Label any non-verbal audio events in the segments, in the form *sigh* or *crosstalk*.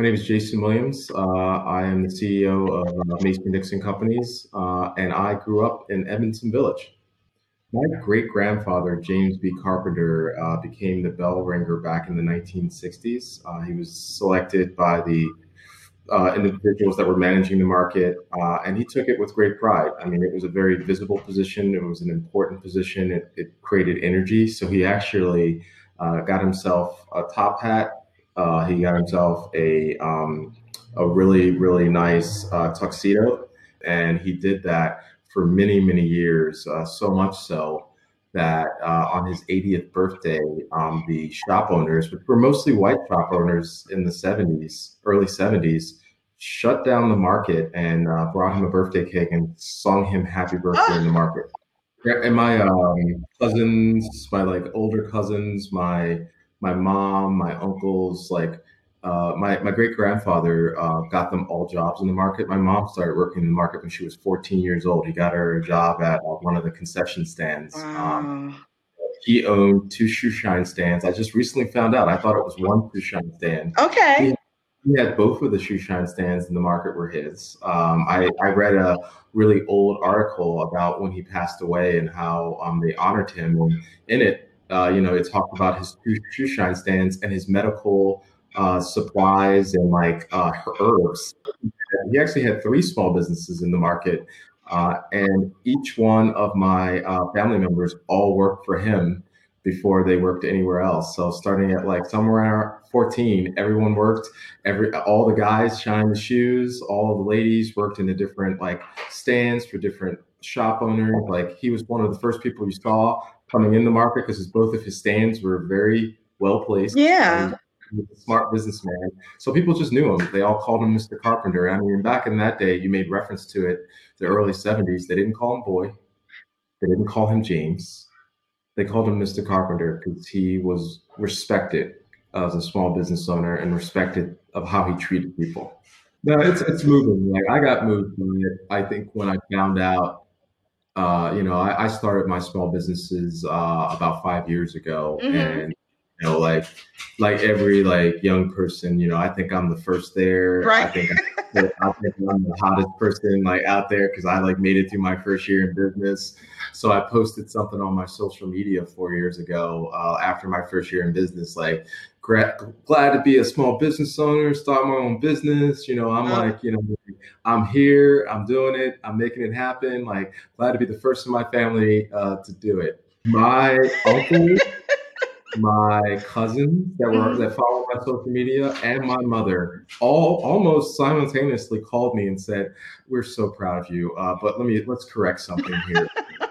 My name is Jayson Williams. Uh, I am the CEO of uh, Mayson-Dixon Companies, uh, and I grew up in Edmondson Village. My great grandfather, James B. Carpenter, uh, became the bell ringer back in the 1960s. Uh, he was selected by the uh, individuals that were managing the market, and he took it with great pride. I mean, it was a very visible position, it was an important position, it, it created energy. So he actually got himself a top hat, uh, he got himself a, um, a really, really nice tuxedo, and he did that for many, many years, uh, so much so that uh, on his 80th birthday, um, the shop owners, which were mostly white shop owners in the 70s, early 70s, shut down the market and uh, brought him a birthday cake and sung him happy birthday in the market. *gasps* And my um, cousins, my like older cousins, my my mom, my uncles, like uh, my my great grandfather uh, got them all jobs in the market. My mom started working in the market when she was 14 years old. He got her a job at uh, one of the concession stands. Um, he owned two shoe shine stands. I just recently found out. I thought it was one shoe shine stand. Okay. He, he had both of the shoe shine stands in the market were his. Um, I, I read a really old article about when he passed away and how um, they honored him. And in it, uh, you know, it talked about his shoe shine stands and his medical uh, supplies and like uh, herbs. He actually had three small businesses in the market, uh, and each one of my uh, family members all worked for him before they worked anywhere else. So starting at like somewhere around 14, everyone worked. Every all the guys shined the shoes. All the ladies worked in the different like stands for different shop owners. Like he was one of the first people you saw coming in the market because both of his stands were very well placed. Yeah a smart businessman. So people just knew him. They all called him Mr. Carpenter. I mean, back in that day, you made reference to it, the early 70s, they didn't call him boy. They didn't call him James. They called him Mr. Carpenter because he was respected as a small business owner and respected of how he treated people. No, it's it's moving. Like I got moved by it. I think when I found out, uh, you know, I, I started my small businesses uh, about five years ago, mm-hmm. and you know, like like every like young person, you know, I think I'm the first there. Right. I think, *laughs* I think I'm the hottest person like out there because I like made it through my first year in business. So I posted something on my social media four years ago uh, after my first year in business, like glad to be a small business owner, start my own business. You know, I'm uh-huh. like, you know, I'm here, I'm doing it, I'm making it happen. Like glad to be the first in my family uh, to do it. My uncle *laughs* my cousins that were mm-hmm. that follow my social media and my mother all almost simultaneously called me and said, "We're so proud of you." Uh, but let me let's correct something here. *laughs*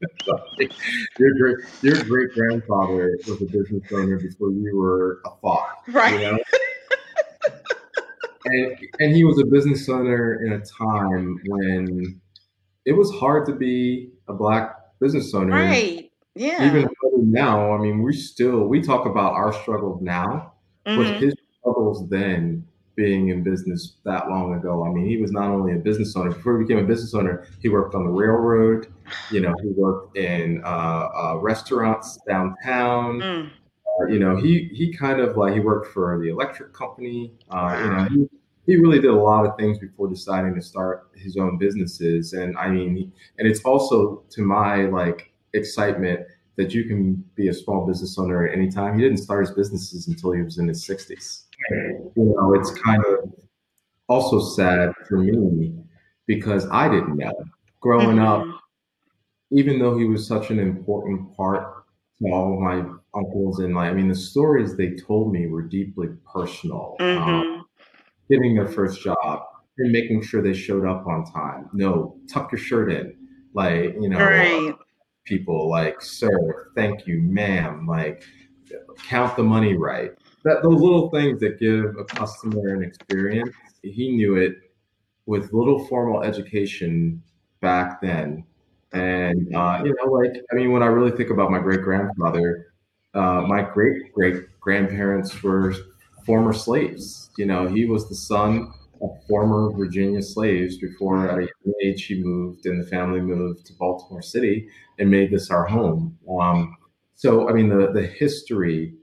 *laughs* your great your great grandfather was a business owner before you were a thought, right? You know? *laughs* and and he was a business owner in a time when it was hard to be a black business owner, right? Yeah. Even now, I mean, we still we talk about our struggles now, mm-hmm. but his struggles then being in business that long ago. I mean, he was not only a business owner before he became a business owner. He worked on the railroad. You know, he worked in uh, uh, restaurants downtown. Mm. Uh, you know, he he kind of like he worked for the electric company. Uh, you know, he, he really did a lot of things before deciding to start his own businesses. And I mean, and it's also to my like excitement that you can be a small business owner at any time. He didn't start his businesses until he was in his 60s. You know, it's kind of also sad for me because I didn't know. Growing mm-hmm. up, even though he was such an important part to all of my uncles and like, I mean, the stories they told me were deeply personal. Mm-hmm. Um, getting their first job and making sure they showed up on time. No, tuck your shirt in. Like, you know, right people like, sir, thank you, ma'am, like count the money right. That those little things that give a customer an experience, he knew it with little formal education back then. And uh, you know, like I mean, when I really think about my great grandfather, uh, my great great grandparents were former slaves. You know, he was the son of former Virginia slaves before at a young age he moved and the family moved to Baltimore City and made this our home. Um, so I mean the the history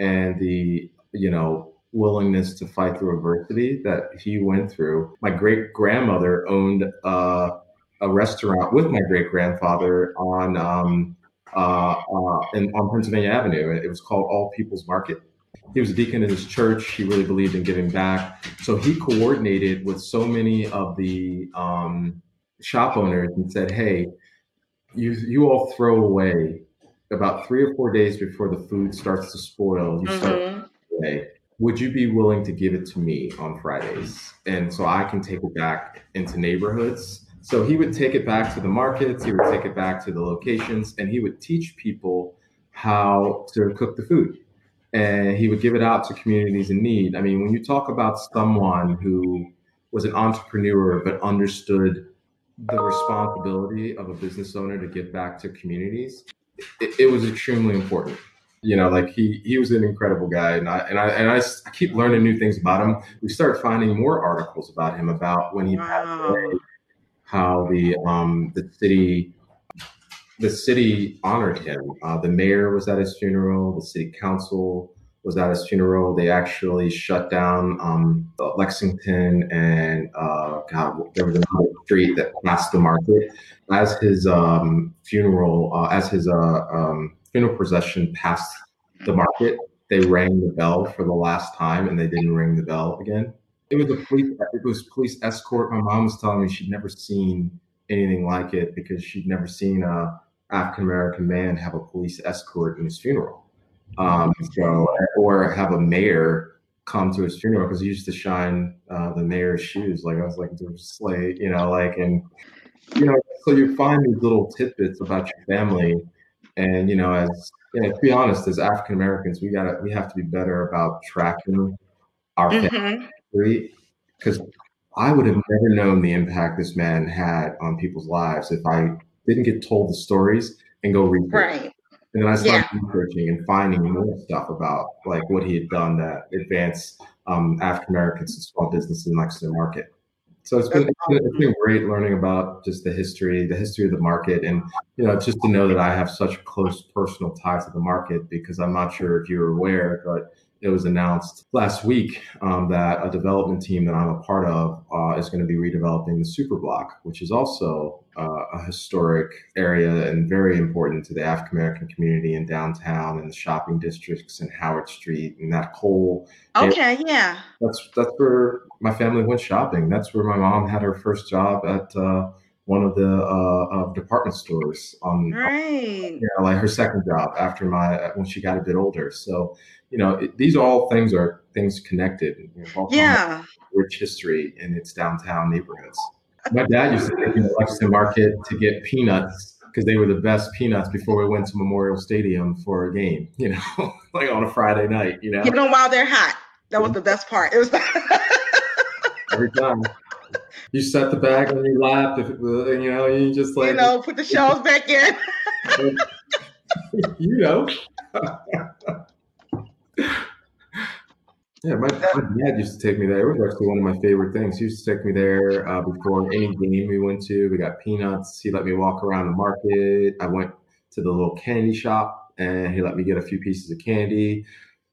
and the you know willingness to fight through adversity that he went through. My great grandmother owned uh, a restaurant with my great grandfather on um, uh, uh, in, on Pennsylvania Avenue. It was called All People's Market. He was a deacon in his church. He really believed in giving back. So he coordinated with so many of the um, shop owners and said, "Hey, you you all throw away about three or four days before the food starts to spoil. You mm-hmm. start. Would you be willing to give it to me on Fridays, and so I can take it back into neighborhoods?" So he would take it back to the markets. He would take it back to the locations, and he would teach people how to cook the food and he would give it out to communities in need. I mean, when you talk about someone who was an entrepreneur but understood the responsibility of a business owner to give back to communities, it, it was extremely important. You know, like he he was an incredible guy, and I and I and I, keep learning new things about him. We start finding more articles about him about when he wow. passed away, how the um the city the city honored him. Uh, the mayor was at his funeral. The city council was at his funeral. They actually shut down um, Lexington and uh, God, there was another street that passed the market as his um, funeral, uh, as his uh, um, funeral procession passed the market. They rang the bell for the last time, and they didn't ring the bell again. It was a police. It was police escort. My mom was telling me she'd never seen anything like it because she'd never seen a African American man have a police escort in his funeral. Um, so, or have a mayor come to his funeral because he used to shine uh, the mayor's shoes. Like I was like, to slay, you know, like, and, you know, so you find these little tidbits about your family. And, you know, as, you know, to be honest, as African Americans, we gotta, we have to be better about tracking our mm-hmm. family because I would have never known the impact this man had on people's lives if I didn't get told the stories and go research. Right. And then I started yeah. researching and finding more stuff about like what he had done that advanced um, African Americans and small business in Lexington Market. So it's been, it's been great learning about just the history, the history of the market, and you know, just to know that I have such close personal ties to the market because I'm not sure if you're aware, but it was announced last week um, that a development team that I'm a part of uh, is going to be redeveloping the Superblock, which is also uh, a historic area and very important to the African American community in downtown and the shopping districts and Howard Street and that whole. Okay, area. yeah. That's that's where my family went shopping. That's where my mom had her first job at. Uh, one of the uh, department stores on, right. you know, like her second job after my when she got a bit older. So you know, it, these all things are things connected. You know, yeah. Rich history in its downtown neighborhoods. My dad used to take me to Lexington Market to get peanuts because they were the best peanuts before we went to Memorial Stadium for a game, *laughs* you know, like on a Friday night, you know. Them while they're hot. That was the best part. It was *laughs* every time. You set the bag on your lap, if it, you know, you just like you know, put the shells back in. *laughs* you know. Yeah, my, my, dad used to take me there. It was actually one of my favorite things. He used to take me there uh, before any game we went to. We got peanuts. He let me walk around the market. I went to the little candy shop and he let me get a few pieces of candy.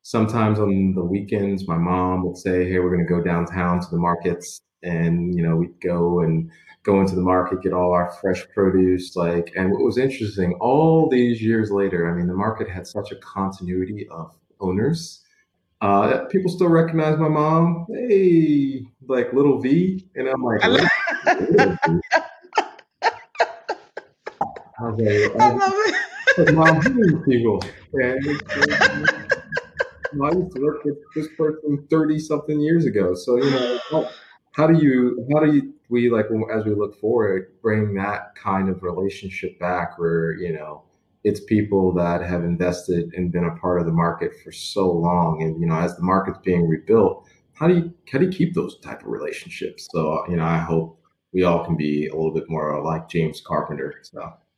Sometimes on the weekends, my mom would say, Hey, we're going to go downtown to the markets. And, you know, we'd go and go into the market, get all our fresh produce. Like, and what was interesting, all these years later, I mean, the market had such a continuity of owners uh, people still recognize my mom. Hey, like little V, and I'm like, I *laughs* was like, I love it. Mom, are I used to work with this person thirty something years ago. So you know, how, how do you how do you we like as we look forward bring that kind of relationship back where you know it's people that have invested and been a part of the market for so long and you know as the market's being rebuilt how do you how do you keep those type of relationships so you know i hope we all can be a little bit more like james carpenter so